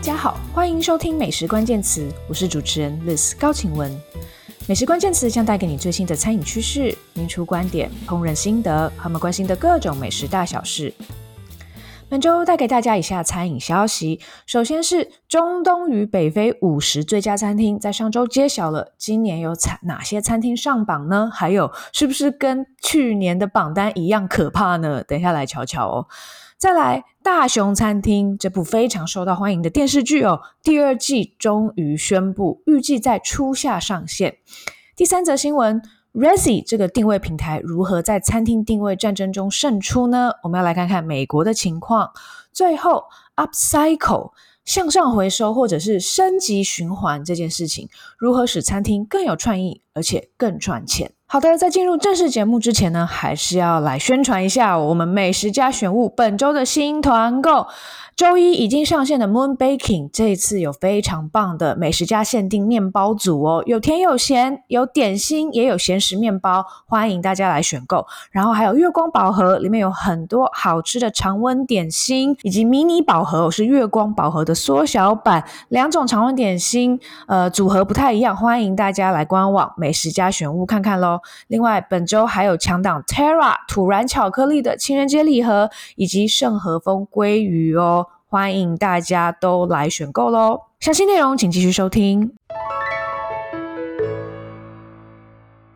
大家好，欢迎收听美食关键词，我是主持人 Liz 高晴雯。美食关键词将带给你最新的餐饮趋势、名厨观点、烹饪心得，和我们关心的各种美食大小事。本周带给大家以下餐饮消息：首先是中东与北非五十最佳餐厅在上周揭晓了，今年有哪些餐厅上榜呢？还有是不是跟去年的榜单一样可怕呢？等一下来瞧瞧哦。再来，大熊餐厅这部非常受到欢迎的电视剧哦，第二季终于宣布，预计在初夏上线。第三则新闻，Resy 这个定位平台如何在餐厅定位战争中胜出呢？我们要来看看美国的情况。最后，Upcycle 向上回收或者是升级循环这件事情，如何使餐厅更有创意，而且更赚钱？好的，在进入正式节目之前呢，还是要来宣传一下我们美食家选物本周的新团购。周一已经上线的 Moon Baking，这一次有非常棒的美食家限定面包组哦，有甜有咸，有点心也有咸食面包，欢迎大家来选购。然后还有月光宝盒，里面有很多好吃的常温点心，以及迷你宝盒是月光宝盒的缩小版，两种常温点心，呃，组合不太一样，欢迎大家来官网美食家选物看看喽。另外，本周还有强档 Terra 土然巧克力的情人节礼盒，以及盛和风鲑鱼哦。欢迎大家都来选购喽！详细内容请继续收听。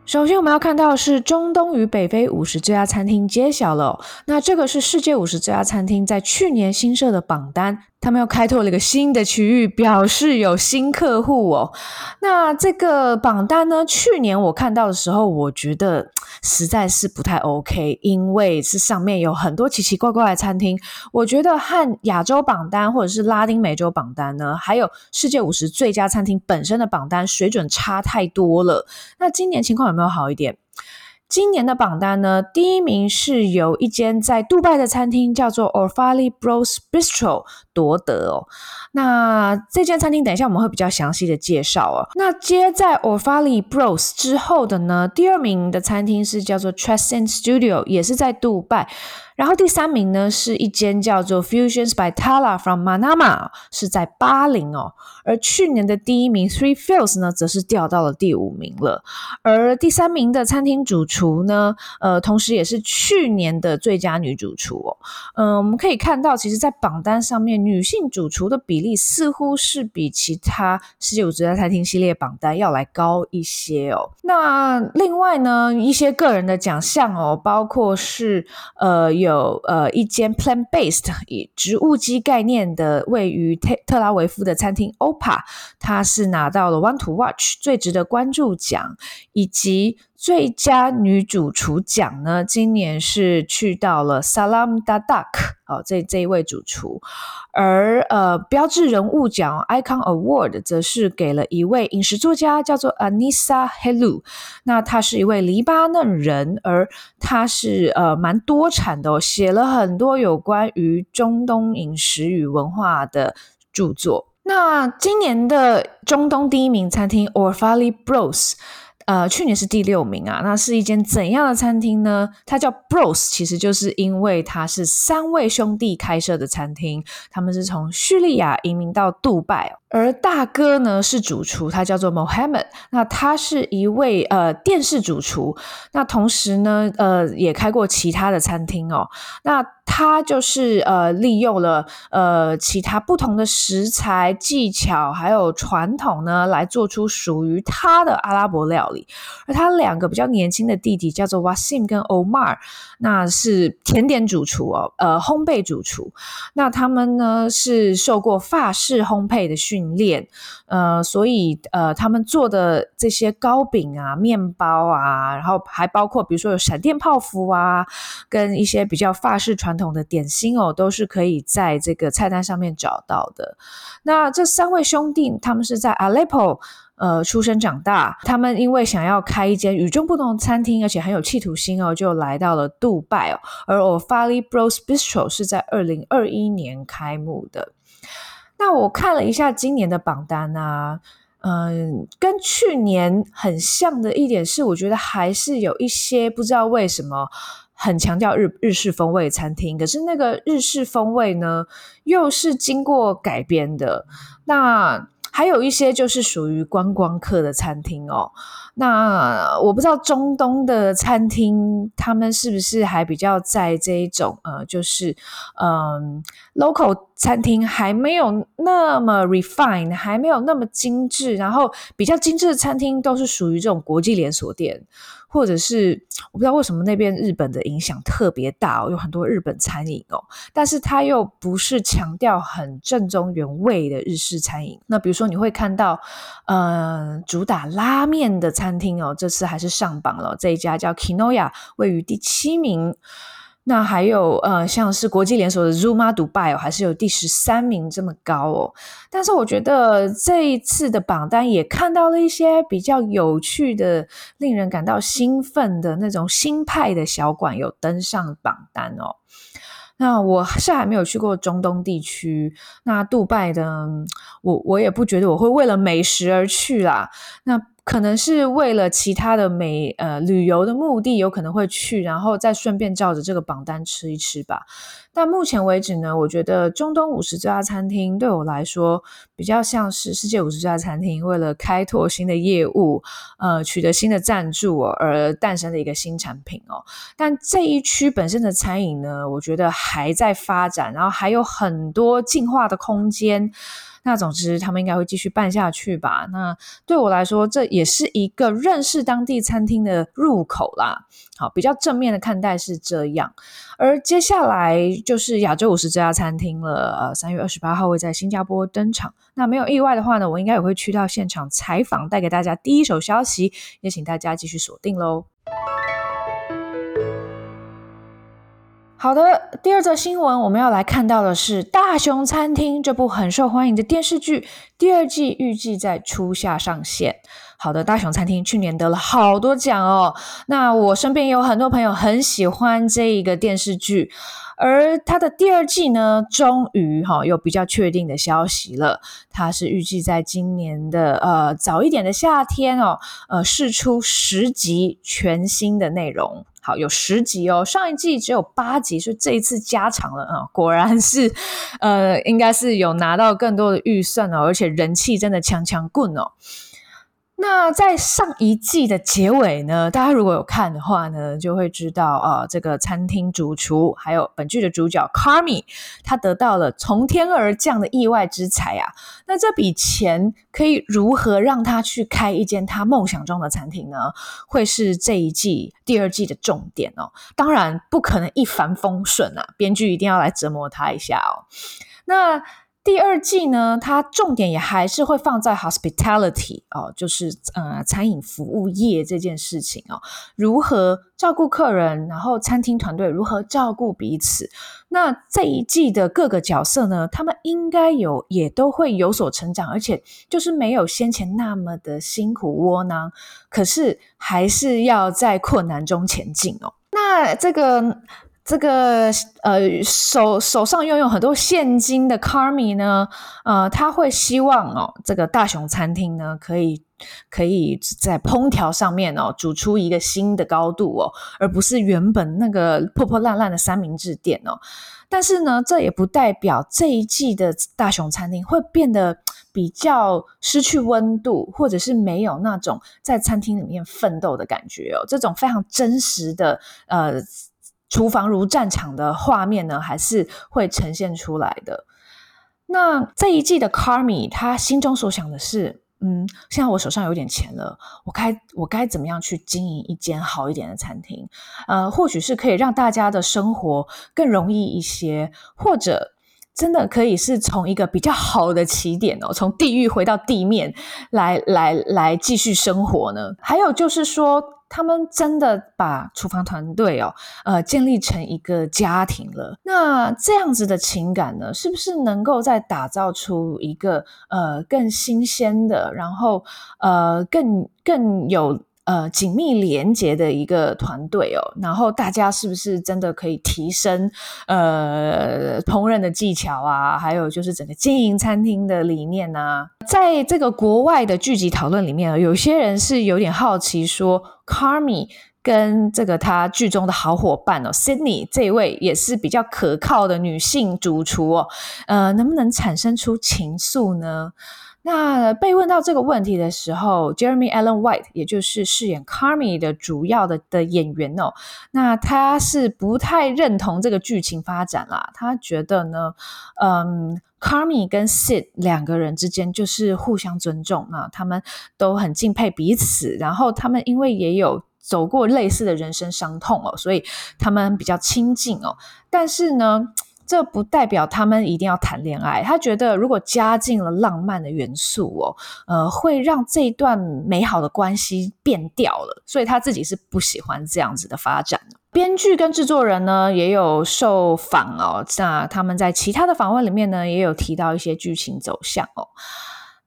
首先，我们要看到是中东与北非五十最佳餐厅揭晓了。那这个是世界五十最佳餐厅在去年新设的榜单。他们又开拓了一个新的区域，表示有新客户哦。那这个榜单呢，去年我看到的时候，我觉得实在是不太 OK，因为是上面有很多奇奇怪怪的餐厅。我觉得和亚洲榜单或者是拉丁美洲榜单呢，还有世界五十最佳餐厅本身的榜单水准差太多了。那今年情况有没有好一点？今年的榜单呢，第一名是有一间在杜拜的餐厅，叫做 Orfali Bros Bistro 夺得哦。那这间餐厅等一下我们会比较详细的介绍哦。那接在 Orfali Bros 之后的呢，第二名的餐厅是叫做 Trescent Studio，也是在杜拜。然后第三名呢，是一间叫做 Fusions by Tala from Manama，是在巴林哦。而去年的第一名 Three Fields 呢，则是掉到了第五名了。而第三名的餐厅主厨呢，呃，同时也是去年的最佳女主厨哦。嗯、我们可以看到，其实，在榜单上面，女性主厨的比例似乎是比其他世界五十最佳餐厅系列榜单要来高一些哦。那另外呢，一些个人的奖项哦，包括是呃。有呃一间 plant-based 以植物基概念的位于特特拉维夫的餐厅 Opa，它是拿到了 One to Watch 最值得关注奖，以及最佳女主厨奖呢，今年是去到了 Salam Dadak 哦，这这一位主厨，而呃标志人物奖 Icon Award 则是给了一位饮食作家，叫做 Anissa Helou，那他是一位黎巴嫩人，而他是呃蛮多产的哦，写了很多有关于中东饮食与文化的著作。那今年的中东第一名餐厅 Orfali Bros。呃，去年是第六名啊，那是一间怎样的餐厅呢？它叫 Bros，其实就是因为它是三位兄弟开设的餐厅，他们是从叙利亚移民到杜拜。而大哥呢是主厨，他叫做 Mohammed，那他是一位呃电视主厨，那同时呢呃也开过其他的餐厅哦。那他就是呃利用了呃其他不同的食材技巧还有传统呢，来做出属于他的阿拉伯料理。而他两个比较年轻的弟弟叫做 Wasim 跟 Omar，那是甜点主厨哦，呃烘焙主厨。那他们呢是受过法式烘焙的训练，呃，所以呃，他们做的这些糕饼啊、面包啊，然后还包括比如说有闪电泡芙啊，跟一些比较法式传统的点心哦，都是可以在这个菜单上面找到的。那这三位兄弟，他们是在 Aleppo 呃出生长大，他们因为想要开一间与众不同的餐厅，而且很有企图心哦，就来到了杜拜哦。而 o f a l i Bros Bistro 是在二零二一年开幕的。那我看了一下今年的榜单啊，嗯，跟去年很像的一点是，我觉得还是有一些不知道为什么很强调日日式风味餐厅，可是那个日式风味呢，又是经过改编的。那还有一些就是属于观光客的餐厅哦。那我不知道中东的餐厅，他们是不是还比较在这一种呃，就是嗯、，local 餐厅还没有那么 refine，还没有那么精致，然后比较精致的餐厅都是属于这种国际连锁店。或者是我不知道为什么那边日本的影响特别大哦，有很多日本餐饮哦，但是它又不是强调很正宗原味的日式餐饮。那比如说你会看到，呃，主打拉面的餐厅哦，这次还是上榜了，这一家叫 Kinoya，位于第七名。那还有呃，像是国际连锁的 Zuma Dubai 哦，还是有第十三名这么高哦。但是我觉得这一次的榜单也看到了一些比较有趣的、令人感到兴奋的那种新派的小馆有登上榜单哦。那我是还没有去过中东地区，那杜拜的我我也不觉得我会为了美食而去啦。那可能是为了其他的美呃旅游的目的，有可能会去，然后再顺便照着这个榜单吃一吃吧。但目前为止呢，我觉得中东五十家餐厅对我来说，比较像是世界五十家餐厅为了开拓新的业务，呃，取得新的赞助而诞生的一个新产品哦。但这一区本身的餐饮呢，我觉得还在发展，然后还有很多进化的空间。那总之，他们应该会继续办下去吧。那对我来说，这也是一个认识当地餐厅的入口啦。好，比较正面的看待是这样。而接下来就是亚洲五十这家餐厅了。呃，三月二十八号会在新加坡登场。那没有意外的话呢，我应该也会去到现场采访，带给大家第一手消息。也请大家继续锁定喽。好的，第二则新闻我们要来看到的是《大熊餐厅》这部很受欢迎的电视剧，第二季预计在初夏上线。好的，《大熊餐厅》去年得了好多奖哦，那我身边有很多朋友很喜欢这一个电视剧，而它的第二季呢，终于哈、哦、有比较确定的消息了，它是预计在今年的呃早一点的夏天哦，呃试出十集全新的内容。好，有十集哦，上一季只有八集，所以这一次加长了啊、嗯，果然是，呃，应该是有拿到更多的预算哦，而且人气真的强强棍哦。那在上一季的结尾呢，大家如果有看的话呢，就会知道啊、这个餐厅主厨还有本剧的主角 Carmy，他得到了从天而降的意外之财啊。那这笔钱可以如何让他去开一间他梦想中的餐厅呢？会是这一季第二季的重点哦。当然不可能一帆风顺啊，编剧一定要来折磨他一下哦。那。第二季呢，它重点也还是会放在 hospitality 哦，就是呃餐饮服务业这件事情哦，如何照顾客人，然后餐厅团队如何照顾彼此。那这一季的各个角色呢，他们应该有也都会有所成长，而且就是没有先前那么的辛苦窝囊，可是还是要在困难中前进哦。那这个。这个呃手手上拥有很多现金的 Carmy 呢，呃，他会希望哦，这个大熊餐厅呢，可以可以在烹调上面哦，煮出一个新的高度哦，而不是原本那个破破烂烂的三明治店哦。但是呢，这也不代表这一季的大熊餐厅会变得比较失去温度，或者是没有那种在餐厅里面奋斗的感觉哦。这种非常真实的呃。厨房如战场的画面呢，还是会呈现出来的。那这一季的 Carmy，他心中所想的是，嗯，现在我手上有点钱了，我该我该怎么样去经营一间好一点的餐厅？呃，或许是可以让大家的生活更容易一些，或者真的可以是从一个比较好的起点哦，从地狱回到地面来来来继续生活呢？还有就是说。他们真的把厨房团队哦，呃，建立成一个家庭了。那这样子的情感呢，是不是能够再打造出一个呃更新鲜的，然后呃更更有呃紧密连接的一个团队哦。然后大家是不是真的可以提升呃烹饪的技巧啊？还有就是整个经营餐厅的理念啊？在这个国外的剧集讨论里面，有些人是有点好奇说，Carmy 跟这个他剧中的好伙伴哦，Sydney 这位也是比较可靠的女性主厨哦，呃，能不能产生出情愫呢？那被问到这个问题的时候，Jeremy Allen White 也就是饰演 Carmy 的主要的的演员哦，那他是不太认同这个剧情发展啦，他觉得呢，嗯。Carmy 跟 Sid 两个人之间就是互相尊重啊，他们都很敬佩彼此，然后他们因为也有走过类似的人生伤痛哦，所以他们比较亲近哦。但是呢，这不代表他们一定要谈恋爱。他觉得如果加进了浪漫的元素哦，呃，会让这一段美好的关系变掉了，所以他自己是不喜欢这样子的发展的。编剧跟制作人呢也有受访哦，那他们在其他的访问里面呢也有提到一些剧情走向哦。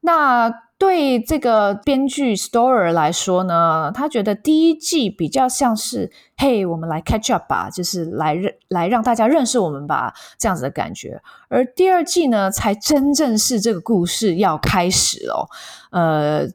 那对这个编剧 Storer 来说呢，他觉得第一季比较像是“嘿，我们来 catch up 吧”，就是来认来让大家认识我们吧这样子的感觉。而第二季呢，才真正是这个故事要开始哦，呃。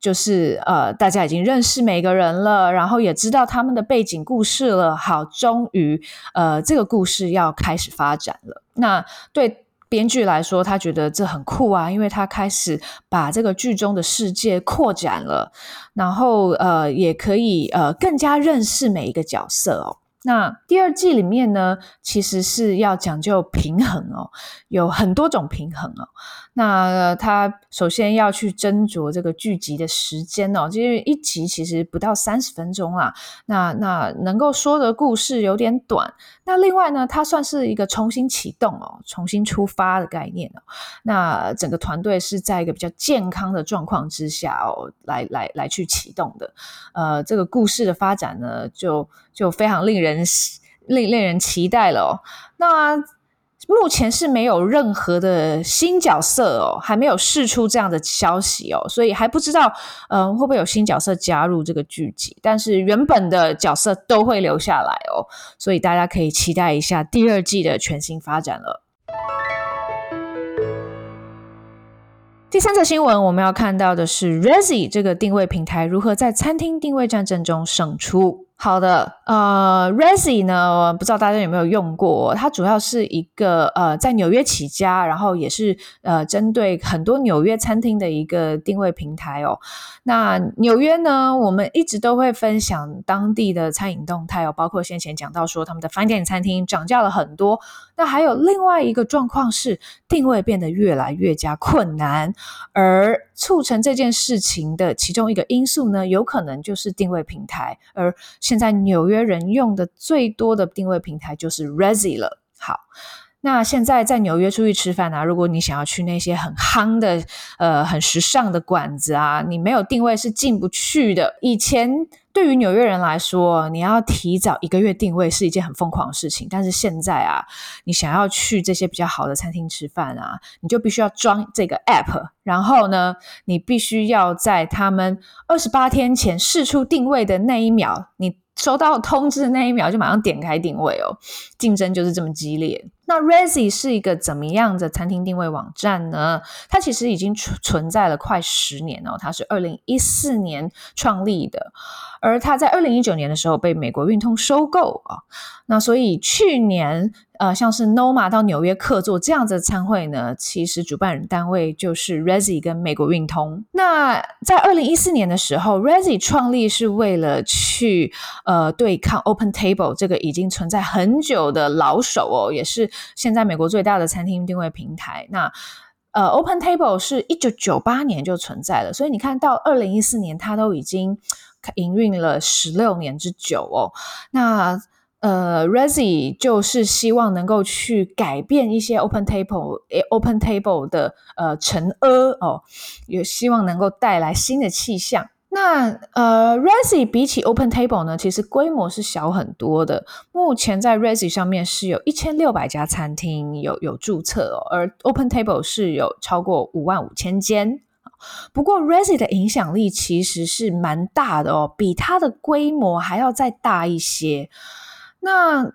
就是呃，大家已经认识每个人了，然后也知道他们的背景故事了。好，终于呃，这个故事要开始发展了。那对编剧来说，他觉得这很酷啊，因为他开始把这个剧中的世界扩展了，然后呃，也可以呃更加认识每一个角色哦。那第二季里面呢，其实是要讲究平衡哦，有很多种平衡哦。那他首先要去斟酌这个剧集的时间哦，因为一集其实不到三十分钟啊。那那能够说的故事有点短。那另外呢，它算是一个重新启动哦，重新出发的概念哦。那整个团队是在一个比较健康的状况之下哦，来来来去启动的。呃，这个故事的发展呢，就就非常令人令令人期待了哦。那。目前是没有任何的新角色哦，还没有释出这样的消息哦，所以还不知道，嗯、会不会有新角色加入这个剧集？但是原本的角色都会留下来哦，所以大家可以期待一下第二季的全新发展了。第三则新闻，我们要看到的是 Resy 这个定位平台如何在餐厅定位战争中胜出。好的，呃，Resy 呢，不知道大家有没有用过？它主要是一个呃，在纽约起家，然后也是呃，针对很多纽约餐厅的一个定位平台哦。那纽约呢，我们一直都会分享当地的餐饮动态哦，包括先前讲到说他们的饭店餐厅涨价了很多。那还有另外一个状况是，定位变得越来越加困难，而促成这件事情的其中一个因素呢，有可能就是定位平台，而现在纽约人用的最多的定位平台就是 Resy 了。好，那现在在纽约出去吃饭啊，如果你想要去那些很夯的、呃很时尚的馆子啊，你没有定位是进不去的。以前。对于纽约人来说，你要提早一个月定位是一件很疯狂的事情。但是现在啊，你想要去这些比较好的餐厅吃饭啊，你就必须要装这个 app，然后呢，你必须要在他们二十八天前试出定位的那一秒，你收到通知的那一秒就马上点开定位哦。竞争就是这么激烈。那 Resy 是一个怎么样的餐厅定位网站呢？它其实已经存存在了快十年哦，它是二零一四年创立的。而他在二零一九年的时候被美国运通收购啊，那所以去年呃，像是 Noma 到纽约客座这样子的餐会呢，其实主办人单位就是 Resy 跟美国运通。那在二零一四年的时候，Resy 创立是为了去呃对抗 Open Table 这个已经存在很久的老手哦，也是现在美国最大的餐厅定位平台。那呃，Open Table 是一九九八年就存在了，所以你看到二零一四年，它都已经。营运了十六年之久哦，那呃，Resy 就是希望能够去改变一些 Open Table Open Table 的呃陈阿哦，也希望能够带来新的气象。那呃，Resy 比起 Open Table 呢，其实规模是小很多的。目前在 Resy 上面是有一千六百家餐厅有有注册哦，而 Open Table 是有超过五万五千间。不过 Resy 的影响力其实是蛮大的哦，比它的规模还要再大一些。那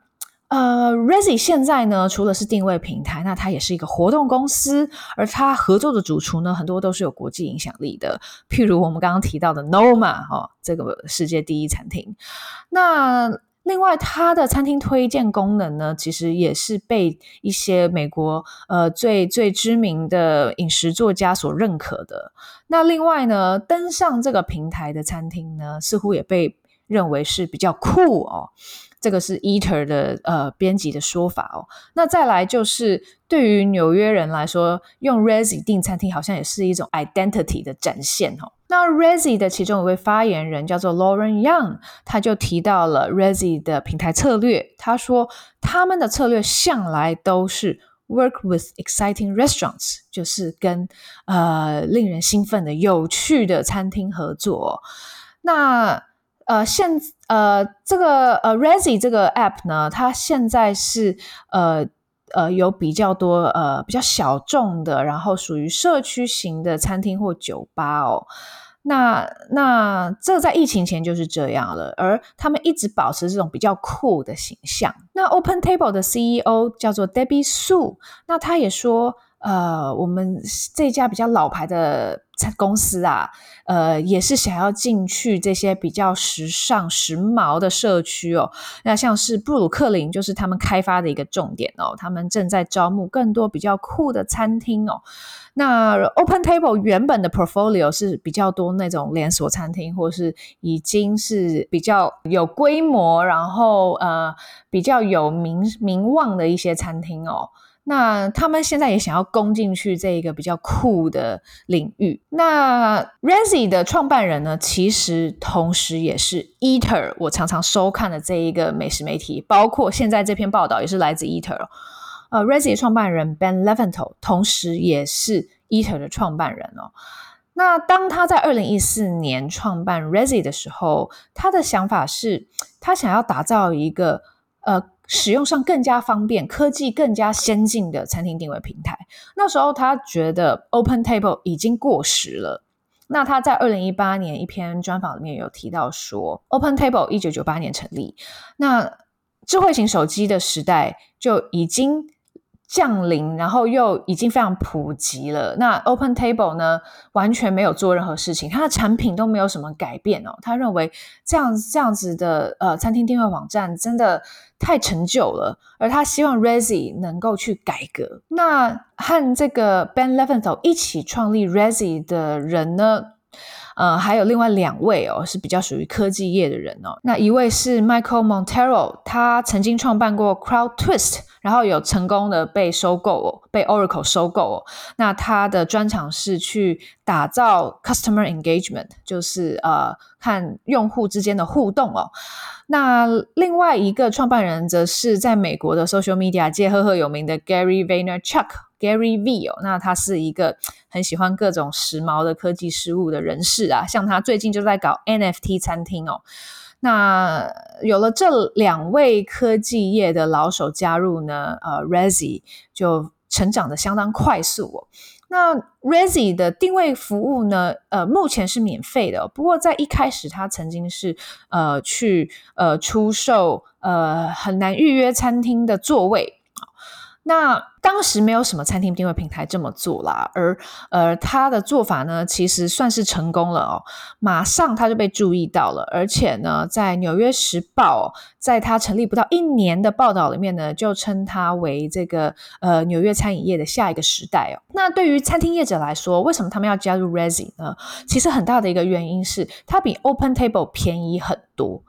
呃，Resy 现在呢，除了是定位平台，那它也是一个活动公司，而它合作的主厨呢，很多都是有国际影响力的，譬如我们刚刚提到的 Noma、哦，这个世界第一餐厅。那另外，它的餐厅推荐功能呢，其实也是被一些美国呃最最知名的饮食作家所认可的。那另外呢，登上这个平台的餐厅呢，似乎也被认为是比较酷哦。这个是 Eater 的呃编辑的说法哦。那再来就是对于纽约人来说，用 Resy 订餐厅好像也是一种 identity 的展现哦。那 Resy 的其中一位发言人叫做 Lauren Young，他就提到了 Resy 的平台策略。他说他们的策略向来都是 work with exciting restaurants，就是跟呃令人兴奋的有趣的餐厅合作。那呃，现呃，这个呃，Resy 这个 app 呢，它现在是呃呃有比较多呃比较小众的，然后属于社区型的餐厅或酒吧哦。那那这在疫情前就是这样了，而他们一直保持这种比较酷的形象。那 Open Table 的 CEO 叫做 Debbie Sue，那他也说，呃，我们这家比较老牌的。公司啊，呃，也是想要进去这些比较时尚、时髦的社区哦。那像是布鲁克林，就是他们开发的一个重点哦。他们正在招募更多比较酷的餐厅哦。那 Open Table 原本的 portfolio 是比较多那种连锁餐厅，或是已经是比较有规模，然后呃比较有名名望的一些餐厅哦。那他们现在也想要攻进去这一个比较酷的领域。那 Resy 的创办人呢，其实同时也是 Eater，我常常收看的这一个美食媒体，包括现在这篇报道也是来自 Eater。呃，Resy 的创办人 Ben Leventhal 同时也是 Eater 的创办人哦。那当他在二零一四年创办 Resy 的时候，他的想法是他想要打造一个呃。使用上更加方便、科技更加先进的餐厅定位平台。那时候他觉得 Open Table 已经过时了。那他在二零一八年一篇专访里面有提到说，Open Table 一九九八年成立，那智慧型手机的时代就已经。降临，然后又已经非常普及了。那 Open Table 呢，完全没有做任何事情，它的产品都没有什么改变哦。他认为这样这样子的呃餐厅订位网站真的太陈旧了，而他希望 Resy 能够去改革。那和这个 Ben Leventhal 一起创立 Resy 的人呢，呃，还有另外两位哦，是比较属于科技业的人哦。那一位是 Michael Montero，他曾经创办过 Crowd Twist。然后有成功的被收购，被 Oracle 收购哦。那他的专长是去打造 customer engagement，就是呃看用户之间的互动哦。那另外一个创办人则是在美国的 social media 界赫赫有名的 Gary Vaynerchuk，Gary V 哦。那他是一个很喜欢各种时髦的科技事物的人士啊，像他最近就在搞 NFT 餐厅哦。那有了这两位科技业的老手加入呢，呃 r e z i 就成长的相当快速哦。那 r e z i 的定位服务呢，呃，目前是免费的，不过在一开始，它曾经是呃去呃出售呃很难预约餐厅的座位。那当时没有什么餐厅定位平台这么做啦，而呃他的做法呢，其实算是成功了哦，马上他就被注意到了，而且呢，在《纽约时报》在他成立不到一年的报道里面呢，就称他为这个呃纽约餐饮业的下一个时代哦。那对于餐厅业者来说，为什么他们要加入 Resy 呢？其实很大的一个原因是它比 Open Table 便宜很多。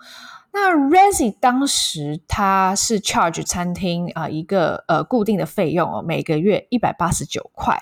那 Resy 当时它是 charge 餐厅啊、一个呃固定的费用哦，每个月一百八十九块，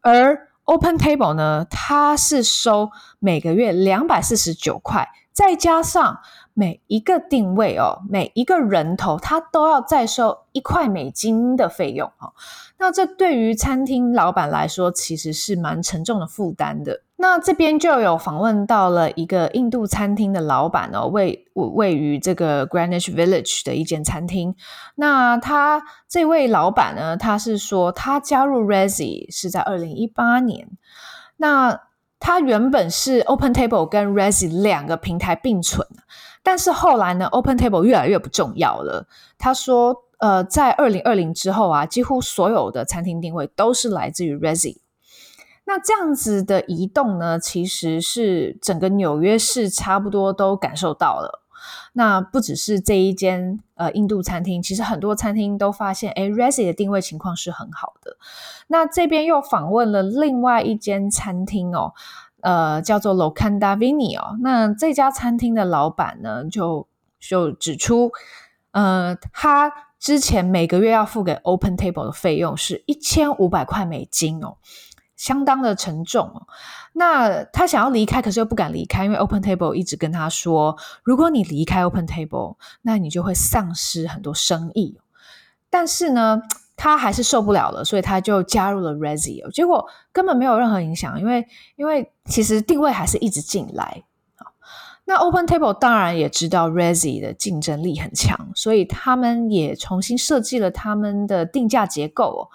而 Open Table 呢，它是收每个月两百四十九块，再加上每一个定位哦，每一个人头，它都要再收一块美金的费用哦。那这对于餐厅老板来说，其实是蛮沉重的负担的。那这边就有访问到了一个印度餐厅的老板哦，位位于这个 Greenwich Village 的一间餐厅。那他这位老板呢，他是说他加入 Resy 是在二零一八年。那他原本是 OpenTable 跟 Resy 两个平台并存，但是后来呢，OpenTable 越来越不重要了。他说，呃，在二零二零之后啊，几乎所有的餐厅定位都是来自于 Resy。那这样子的移动呢，其实是整个纽约市差不多都感受到了。那不只是这一间呃印度餐厅，其实很多餐厅都发现，诶 Resy 的定位情况是很好的。那这边又访问了另外一间餐厅哦，呃，叫做 Locanda Vini 哦。那这家餐厅的老板呢，就就指出，呃，他之前每个月要付给 OpenTable 的费用是一千五百块美金哦。相当的沉重，那他想要离开，可是又不敢离开，因为 OpenTable 一直跟他说，如果你离开 OpenTable，那你就会丧失很多生意。但是呢，他还是受不了了，所以他就加入了 Resy，结果根本没有任何影响，因为因为其实定位还是一直进来。那 OpenTable 当然也知道 Resi 的竞争力很强，所以他们也重新设计了他们的定价结构。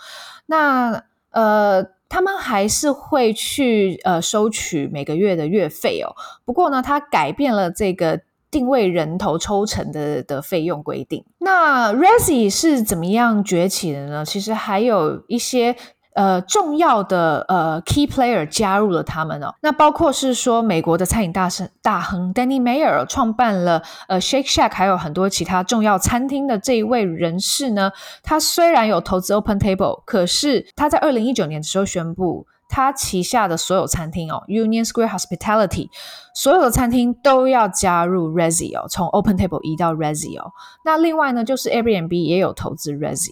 那呃。他们还是会去呃收取每个月的月费哦，不过呢，他改变了这个定位人头抽成的的费用规定。那 Resy 是怎么样崛起的呢？其实还有一些。呃，重要的呃 key player 加入了他们哦，那包括是说美国的餐饮大神大亨 Danny Meyer 创办了呃 Shake Shack，还有很多其他重要餐厅的这一位人士呢，他虽然有投资 OpenTable，可是他在二零一九年的时候宣布，他旗下的所有餐厅哦，Union Square Hospitality 所有的餐厅都要加入 Resi 哦，从 OpenTable 移到 Resi 哦，那另外呢，就是 Airbnb 也有投资 Resi。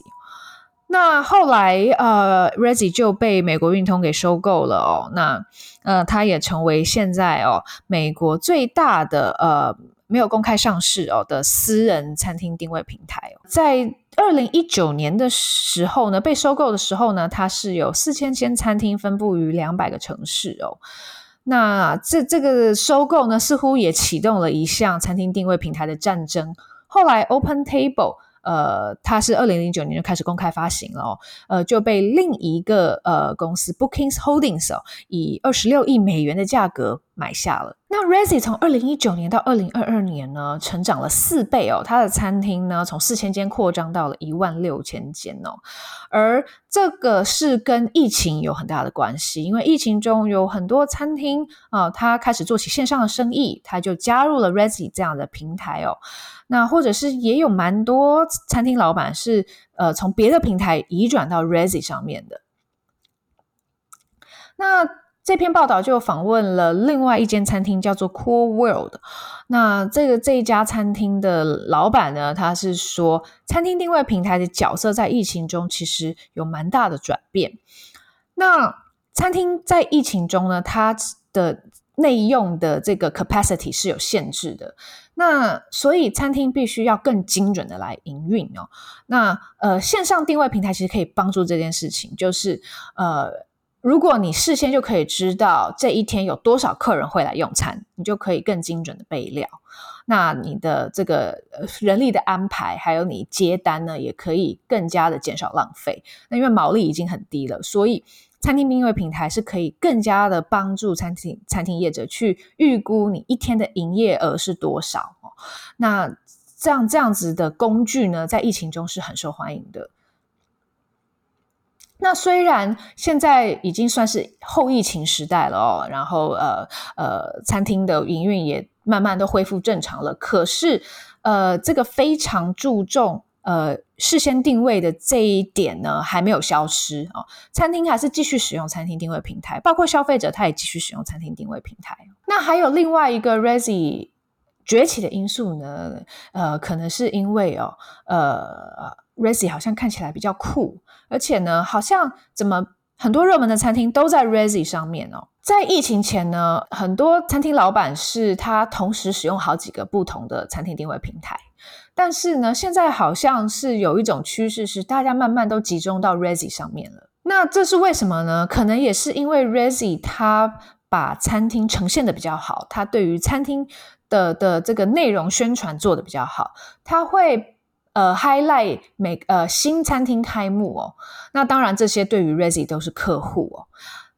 那后来，呃，Resy 就被美国运通给收购了哦。那，呃，它也成为现在哦美国最大的呃没有公开上市哦的私人餐厅定位平台。在二零一九年的时候呢，被收购的时候呢，它是有四千间餐厅分布于两百个城市哦。那这这个收购呢，似乎也启动了一项餐厅定位平台的战争。后来，OpenTable。呃，它是二零零九年就开始公开发行了哦，呃，就被另一个呃公司 Bookings Holdings 哦，以二十六亿美元的价格买下了。那 Resy 从二零一九年到二零二二年呢，成长了四倍哦，它的餐厅呢从四千间扩张到了一万六千间哦，而这个是跟疫情有很大的关系，因为疫情中有很多餐厅啊、呃，它开始做起线上的生意，它就加入了 Resy 这样的平台哦。那或者是也有蛮多餐厅老板是呃从别的平台移转到 Resy 上面的。那这篇报道就访问了另外一间餐厅，叫做 Cool World。那这个这一家餐厅的老板呢，他是说，餐厅定位平台的角色在疫情中其实有蛮大的转变。那餐厅在疫情中呢，它的内用的这个 capacity 是有限制的。那所以餐厅必须要更精准的来营运哦。那呃线上定位平台其实可以帮助这件事情，就是呃如果你事先就可以知道这一天有多少客人会来用餐，你就可以更精准的备料。那你的这个人力的安排，还有你接单呢，也可以更加的减少浪费。那因为毛利已经很低了，所以。餐厅定位平台是可以更加的帮助餐厅餐厅业者去预估你一天的营业额是多少。那这样这样子的工具呢，在疫情中是很受欢迎的。那虽然现在已经算是后疫情时代了哦，然后呃呃，餐厅的营运也慢慢都恢复正常了，可是呃，这个非常注重。呃，事先定位的这一点呢，还没有消失哦。餐厅还是继续使用餐厅定位平台，包括消费者他也继续使用餐厅定位平台。那还有另外一个 Resy 崛起的因素呢？呃，可能是因为哦，呃，Resy 好像看起来比较酷，而且呢，好像怎么很多热门的餐厅都在 Resy 上面哦。在疫情前呢，很多餐厅老板是他同时使用好几个不同的餐厅定位平台。但是呢，现在好像是有一种趋势，是大家慢慢都集中到 Resy 上面了。那这是为什么呢？可能也是因为 Resy 它把餐厅呈现的比较好，它对于餐厅的的这个内容宣传做的比较好，它会呃 highlight 每呃新餐厅开幕哦。那当然这些对于 Resy 都是客户哦。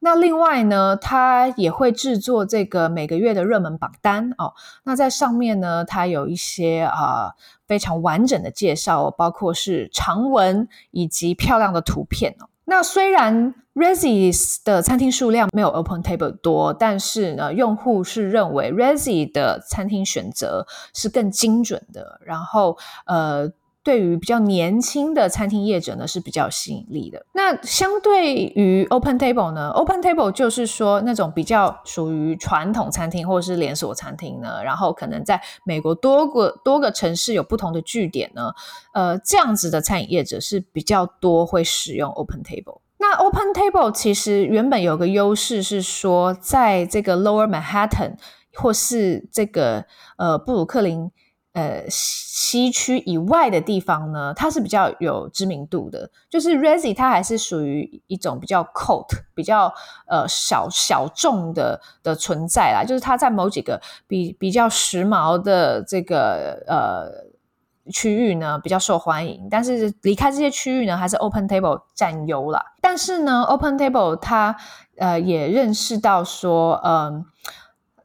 那另外呢，它也会制作这个每个月的热门榜单哦。那在上面呢，它有一些啊、非常完整的介绍，包括是长文以及漂亮的图片哦。那虽然 Resy 的餐厅数量没有 OpenTable 多，但是呢，用户是认为 Resy 的餐厅选择是更精准的，然后呃。对于比较年轻的餐厅业者呢，是比较吸引力的。那相对于 OpenTable 呢，OpenTable 就是说那种比较属于传统餐厅或者是连锁餐厅呢，然后可能在美国多个多个城市有不同的据点呢，呃，这样子的餐饮业者是比较多会使用 OpenTable。那 OpenTable 其实原本有个优势是说，在这个 Lower Manhattan 或是这个呃布鲁克林。呃，西区以外的地方呢，它是比较有知名度的。就是 Resy 它还是属于一种比较 cult、比较呃小小众的的存在啦。就是它在某几个比比较时髦的这个呃区域呢，比较受欢迎。但是离开这些区域呢，还是 OpenTable 占优啦。但是呢，OpenTable 它呃也认识到说，嗯、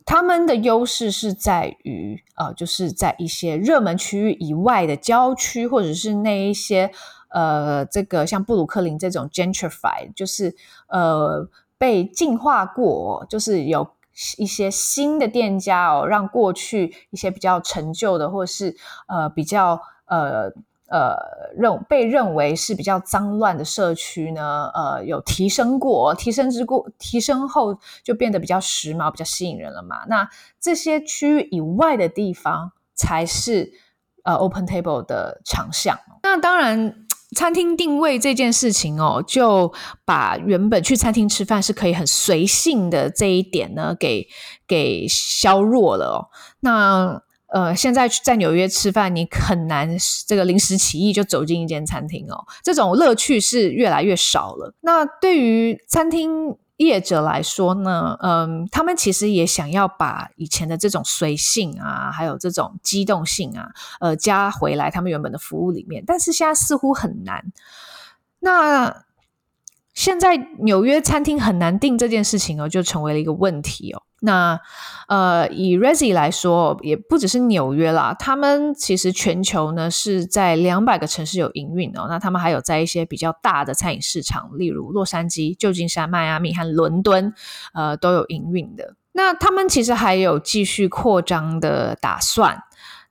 他们的优势是在于，呃，就是在一些热门区域以外的郊区，或者是那一些，呃，这个像布鲁克林这种 gentrified，就是呃被净化过，就是有一些新的店家哦，让过去一些比较陈旧的，或是呃比较呃。呃，认被认为是比较脏乱的社区呢，呃，有提升过，提升之过，提升后就变得比较时髦，比较吸引人了嘛。那这些区域以外的地方才是呃 OpenTable 的强项。那当然，餐厅定位这件事情哦，就把原本去餐厅吃饭是可以很随性的这一点呢，给给削弱了哦。那呃，现在在纽约吃饭，你很难这个临时起意就走进一间餐厅哦，这种乐趣是越来越少了。那对于餐厅业者来说呢，嗯，他们其实也想要把以前的这种随性啊，还有这种机动性啊，呃，加回来他们原本的服务里面，但是现在似乎很难。那现在纽约餐厅很难订这件事情哦，就成为了一个问题哦。那呃，以 Resi 来说，也不只是纽约啦，他们其实全球呢是在两百个城市有营运哦。那他们还有在一些比较大的餐饮市场，例如洛杉矶、旧金山、迈阿密和伦敦，呃，都有营运的。那他们其实还有继续扩张的打算。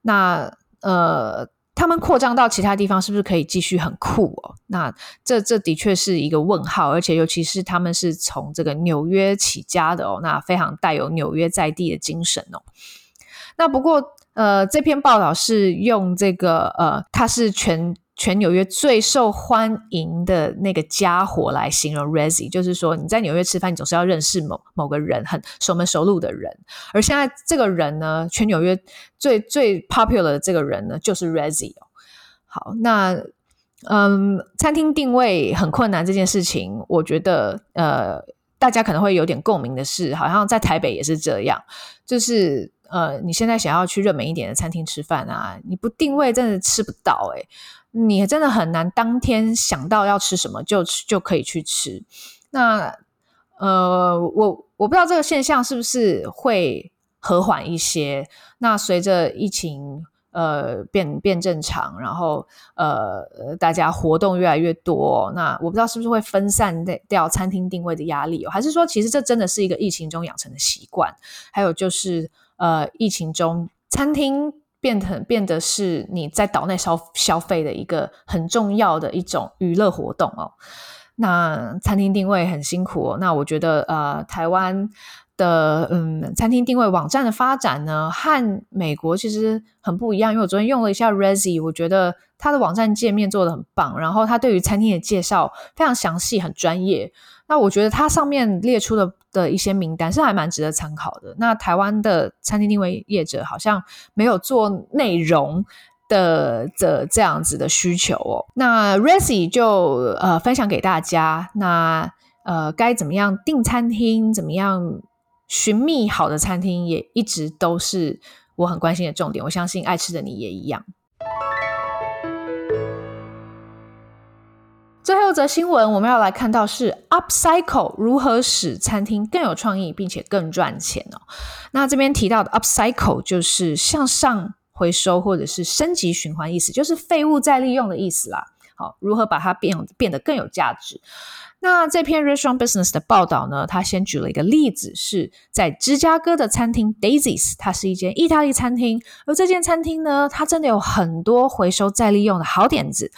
那呃。他们扩张到其他地方，是不是可以继续很酷哦？那这这的确是一个问号，而且尤其是他们是从这个纽约起家的哦，那非常带有纽约在地的精神哦。那不过呃，这篇报道是用这个呃，他是全。全纽约最受欢迎的那个家伙来形容 Resy，就是说你在纽约吃饭，你总是要认识某某个人，很熟门熟路的人。而现在这个人呢，全纽约最最 popular 的这个人呢，就是 Resy。好，那嗯，餐厅定位很困难这件事情，我觉得呃，大家可能会有点共鸣的是，好像在台北也是这样，就是呃，你现在想要去热门一点的餐厅吃饭啊，你不定位真的吃不到诶、你真的很难当天想到要吃什么就就可以去吃。那呃，我我不知道这个现象是不是会和缓一些。那随着疫情呃变变正常，然后呃大家活动越来越多，那我不知道是不是会分散掉餐厅定位的压力，还是说其实这真的是一个疫情中养成的习惯？还有就是呃疫情中餐厅。变成变得是你在岛内消消费的一个很重要的一种娱乐活动哦。那餐厅定位很辛苦哦。那我觉得呃，台湾的嗯餐厅定位网站的发展呢，和美国其实很不一样。因为我昨天用了一下 Resy，我觉得它的网站界面做得很棒，然后它对于餐厅的介绍非常详细，很专业。那我觉得它上面列出的的一些名单是还蛮值得参考的。那台湾的餐厅定位业者好像没有做内容的的这样子的需求哦。那 Resy 就呃分享给大家，那呃该怎么样订餐厅，怎么样寻觅好的餐厅，也一直都是我很关心的重点。我相信爱吃的你也一样。最后则新闻我们要来看到是 Upcycle 如何使餐厅更有创意，并且更赚钱哦。那这边提到的 Upcycle 就是向上回收或者是升级循环意思，就是废物再利用的意思啦。好，如何把它变变得更有价值？那这篇 Restaurant Business 的报道呢，他先举了一个例子，是在芝加哥的餐厅 Daisies，它是一间意大利餐厅，而这间餐厅呢，它真的有很多回收再利用的好点子。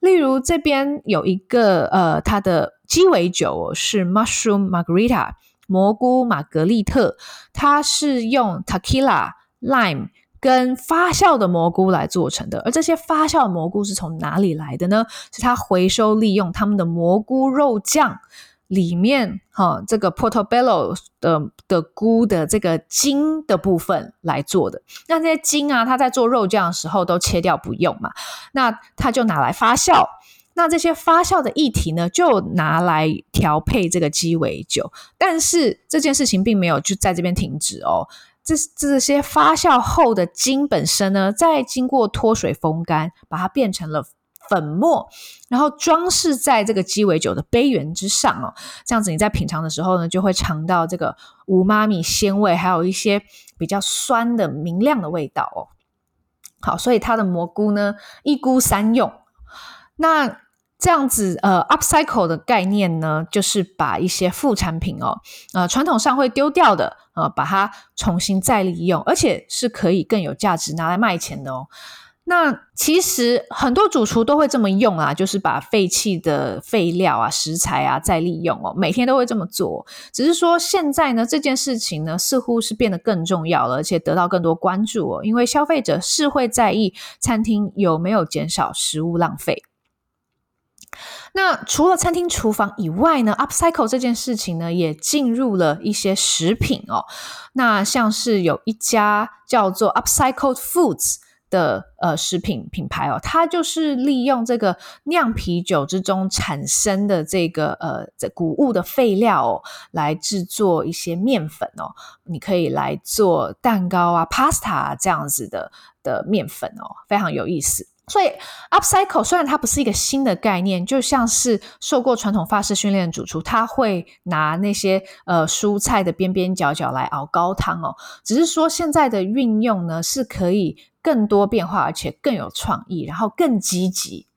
例如这边有一个呃，它的鸡尾酒是 Mushroom Margarita 蘑菇玛格丽特，它是用 Tequila Lime。跟发酵的蘑菇来做成的，而这些发酵的蘑菇是从哪里来的呢？是它回收利用他们的蘑菇肉酱里面哈这个 portobello 的的菇的这个茎的部分来做的。那这些茎啊，它在做肉酱的时候都切掉不用嘛，那它就拿来发酵。那这些发酵的液体呢，就拿来调配这个鸡尾酒。但是这件事情并没有就在这边停止哦。这这些发酵后的茎本身呢，再经过脱水风干，把它变成了粉末，然后装饰在这个鸡尾酒的杯缘之上哦。这样子你在品尝的时候呢，就会尝到这个无妈咪鲜味，还有一些比较酸的明亮的味道哦。好，所以它的蘑菇呢，一菇三用。那这样子，呃，upcycle 的概念呢，就是把一些副产品哦，呃，传统上会丢掉的，呃，把它重新再利用，而且是可以更有价值拿来卖钱的哦。那其实很多主厨都会这么用啊，就是把废弃的废料啊、食材啊再利用哦，每天都会这么做。只是说现在呢，这件事情呢，似乎是变得更重要了，而且得到更多关注哦，因为消费者是会在意餐厅有没有减少食物浪费。那除了餐厅厨房以外呢，upcycle 这件事情呢，也进入了一些食品哦。那像是有一家叫做 Upcycled Foods 的呃食品品牌哦，它就是利用这个酿啤酒之中产生的这个呃这谷物的废料哦，来制作一些面粉哦。你可以来做蛋糕啊、pasta 这样子的的面粉哦，非常有意思。所以，upcycle 虽然它不是一个新的概念，就像是受过传统法式训练的主厨，他会拿那些呃蔬菜的边边角角来熬高汤哦。只是说现在的运用呢，是可以更多变化，而且更有创意，然后更积极。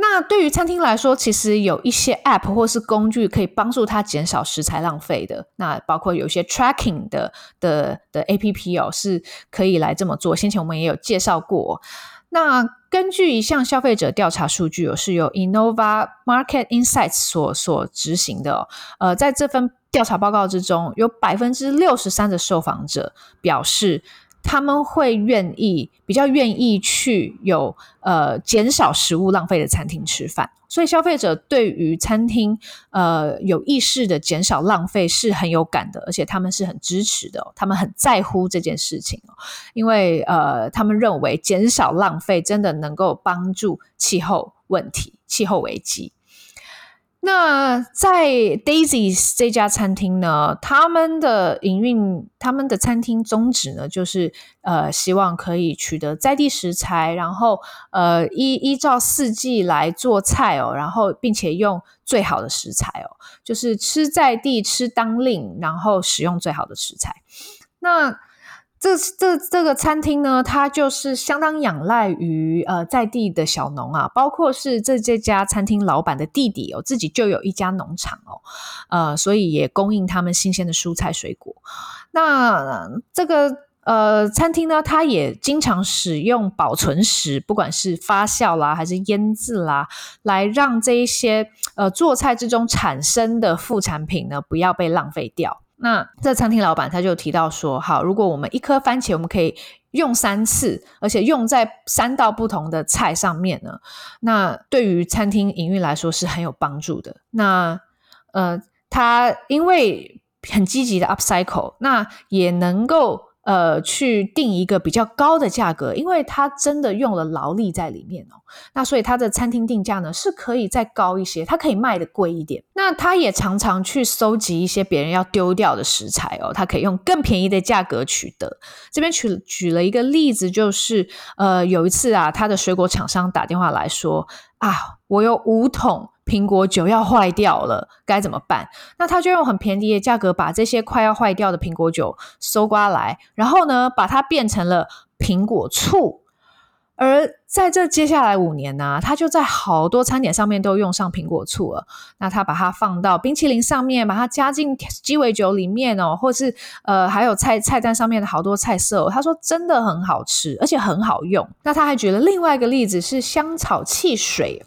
那对于餐厅来说，其实有一些 App 或是工具可以帮助他减少食材浪费的。那包括有些 Tracking 的的的 APP 哦，是可以来这么做。先前我们也有介绍过。那根据一项消费者调查数据哦，是由 Innova Market Insights 所所执行的哦。呃，在这份调查报告之中，有百分之六十三的受访者表示，他们会愿意比较愿意去有呃减少食物浪费的餐厅吃饭，所以消费者对于餐厅呃有意识的减少浪费是很有感的，而且他们是很支持的，他们很在乎这件事情，因为呃他们认为减少浪费真的能够帮助气候问题、气候危机。那在 Daisy 这家餐厅呢，他们的营运，他们的餐厅宗旨呢，就是呃，希望可以取得在地食材，然后呃，依依照四季来做菜哦，然后并且用最好的食材哦，就是吃在地，吃当令，然后使用最好的食材。那这这这个餐厅呢，它就是相当仰赖于呃在地的小农啊，包括是这这家餐厅老板的弟弟哦，自己就有一家农场哦，呃，所以也供应他们新鲜的蔬菜水果。那这个呃餐厅呢，它也经常使用保存食，不管是发酵啦还是腌制啦，来让这一些呃做菜之中产生的副产品呢，不要被浪费掉。那这餐厅老板他就提到说，好，如果我们一颗番茄我们可以用三次，而且用在三道不同的菜上面呢，那对于餐厅营运来说是很有帮助的。那呃，他因为很积极的 upcycle，那也能够。呃去定一个比较高的价格，因为它真的用了劳力在里面哦。那所以它的餐厅定价呢是可以再高一些，它可以卖得贵一点。那他也常常去搜集一些别人要丢掉的食材哦，他可以用更便宜的价格取得。这边举举了一个例子，就是呃有一次啊，他的水果厂商打电话来说啊，我有五桶。苹果酒要坏掉了，该怎么办？那他就用很便宜的价格把这些快要坏掉的苹果酒搜刮来，然后呢，把它变成了苹果醋。而在这接下来五年呢、他就在好多餐点上面都用上苹果醋了。那他把它放到冰淇淋上面，把它加进鸡尾酒里面哦，或是呃，还有菜菜单上面的好多菜色、哦，他说真的很好吃，而且很好用。那他还举了另外一个例子是香草汽水。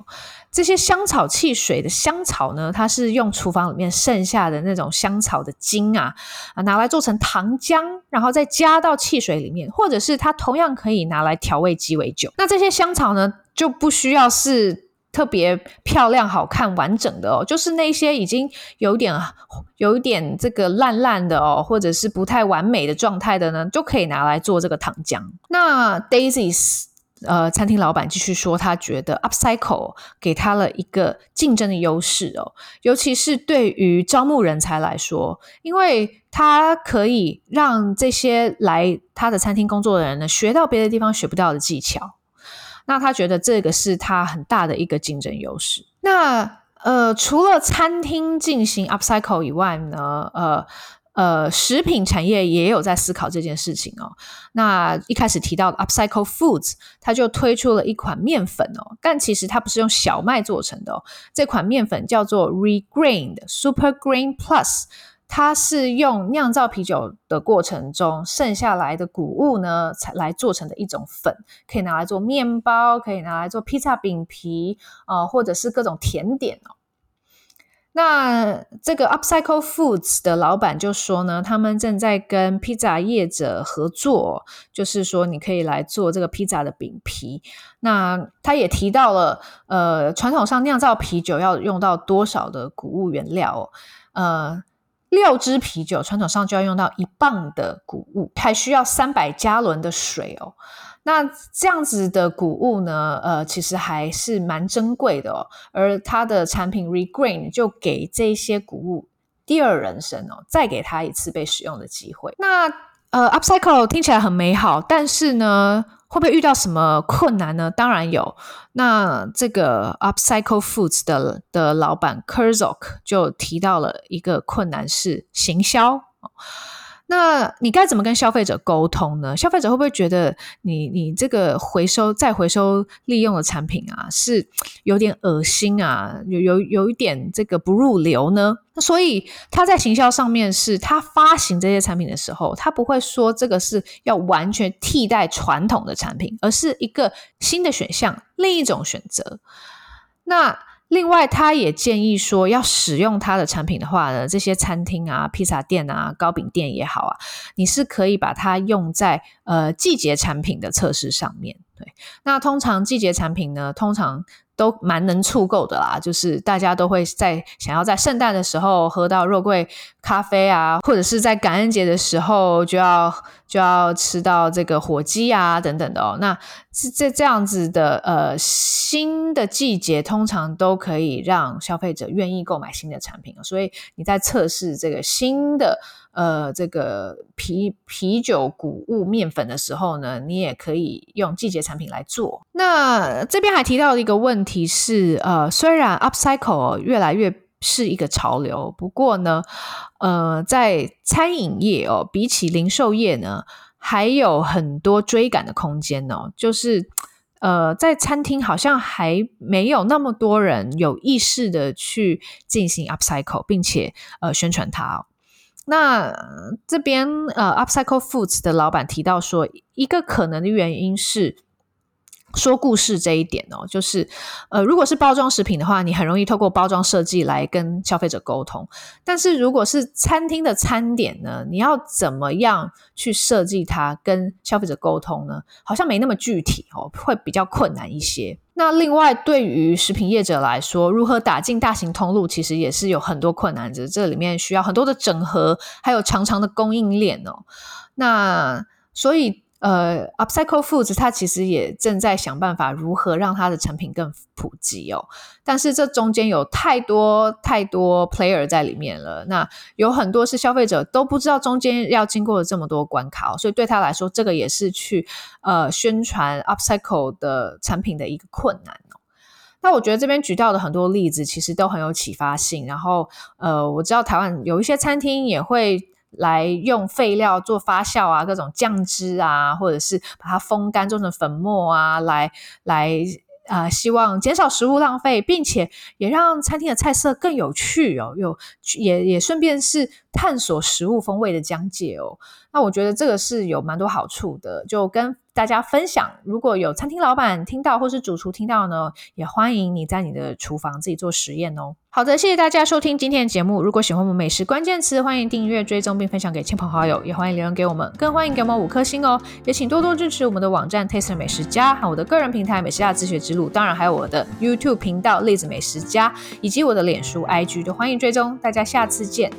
这些香草汽水的香草呢，它是用厨房里面剩下的那种香草的茎啊，啊拿来做成糖浆，然后再加到汽水里面，或者是它同样可以拿来调味鸡尾酒。那这些香草呢，就不需要是特别漂亮、好看、完整的哦，就是那些已经有点、有一点这个烂烂的哦，或者是不太完美的状态的呢，就可以拿来做这个糖浆。那 Daisy。呃，餐厅老板继续说，他觉得 Upcycle 给他了一个竞争的优势哦，尤其是对于招募人才来说，因为他可以让这些来他的餐厅工作的人呢，学到别的地方学不到的技巧。那他觉得这个是他很大的一个竞争优势。那呃，除了餐厅进行 Upcycle 以外呢，呃。呃，食品产业也有在思考这件事情哦。那一开始提到 Upcycle Foods，它就推出了一款面粉哦，但其实它不是用小麦做成的哦。这款面粉叫做 Regrained Super Grain Plus，它是用酿造啤酒的过程中剩下来的谷物呢，才来做成的一种粉，可以拿来做面包，可以拿来做披萨饼皮，呃，或者是各种甜点哦。那这个 Upcycle Foods 的老板就说呢，他们正在跟披萨业者合作，就是说你可以来做这个披萨的饼皮。那他也提到了，呃，传统上酿造啤酒要用到多少的谷物原料？呃，六支啤酒传统上就要用到一磅的谷物，还需要三百加仑的水哦。那这样子的谷物呢，呃，其实还是蛮珍贵的哦。而它的产品 Regrain 就给这些谷物第二人生哦，再给它一次被使用的机会。那呃，Upcycle 听起来很美好，但是呢，会不会遇到什么困难呢？当然有。那这个 Upcycle Foods 的的老板 Kurzok 就提到了一个困难是行销。那你该怎么跟消费者沟通呢？消费者会不会觉得你你这个回收再回收利用的产品啊，是有点恶心啊，有有有一点这个不入流呢？那所以他在行销上面是，他发行这些产品的时候，他不会说这个是要完全替代传统的产品，而是一个新的选项，另一种选择。那。另外，他也建议说，要使用他的产品的话呢，这些餐厅啊、披萨店啊、糕饼店也好啊，你是可以把它用在呃季节产品的测试上面。对，那通常季节产品呢，通常。都蛮能促购的啦，就是大家都会在想要在圣诞的时候喝到肉桂咖啡啊，或者是在感恩节的时候就要就要吃到这个火鸡啊等等的哦。那这这这样子的呃新的季节，通常都可以让消费者愿意购买新的产品，所以你在测试这个新的。呃，这个啤啤酒谷物面粉的时候呢，你也可以用季节产品来做。那这边还提到一个问题是，呃，虽然 upcycle 越来越是一个潮流，不过呢，呃，在餐饮业哦，比起零售业呢，还有很多追赶的空间哦。就是呃，在餐厅好像还没有那么多人有意识的去进行 upcycle，并且呃宣传它哦。那这边呃，Upcycle Foods 的老板提到说，一个可能的原因是说故事这一点哦，就是呃，如果是包装食品的话，你很容易透过包装设计来跟消费者沟通。但是如果是餐厅的餐点呢，你要怎么样去设计它跟消费者沟通呢？好像没那么具体哦，会比较困难一些。那另外，对于食品业者来说，如何打进大型通路，其实也是有很多困难的。这里面需要很多的整合，还有长长的供应链哦。那所以。呃，Upcycle Foods 它其实也正在想办法如何让它的产品更普及哦。但是这中间有太多太多 player 在里面了，那有很多是消费者都不知道中间要经过了这么多关卡哦，所以对他来说，这个也是去呃宣传 Upcycle 的产品的一个困难哦。那我觉得这边举到的很多例子其实都很有启发性，然后呃，我知道台湾有一些餐厅也会。来用废料做发酵啊，各种酱汁啊，或者是把它风干做成粉末啊，来来啊、呃，希望减少食物浪费，并且也让餐厅的菜色更有趣哦，有也也顺便是探索食物风味的讲解哦。那我觉得这个是有蛮多好处的，就跟大家分享。如果有餐厅老板听到或是主厨听到呢，也欢迎你在你的厨房自己做实验哦。好的，谢谢大家收听今天的节目。如果喜欢我们美食关键词，欢迎订阅、追踪并分享给亲朋好友，也欢迎留言给我们，更欢迎给我们五颗星哦。也请多多支持我们的网站 Taste 美食家和我的个人平台美食家自学之路，当然还有我的 YouTube 频道栗子美食家以及我的脸书 IG，都欢迎追踪。大家下次见。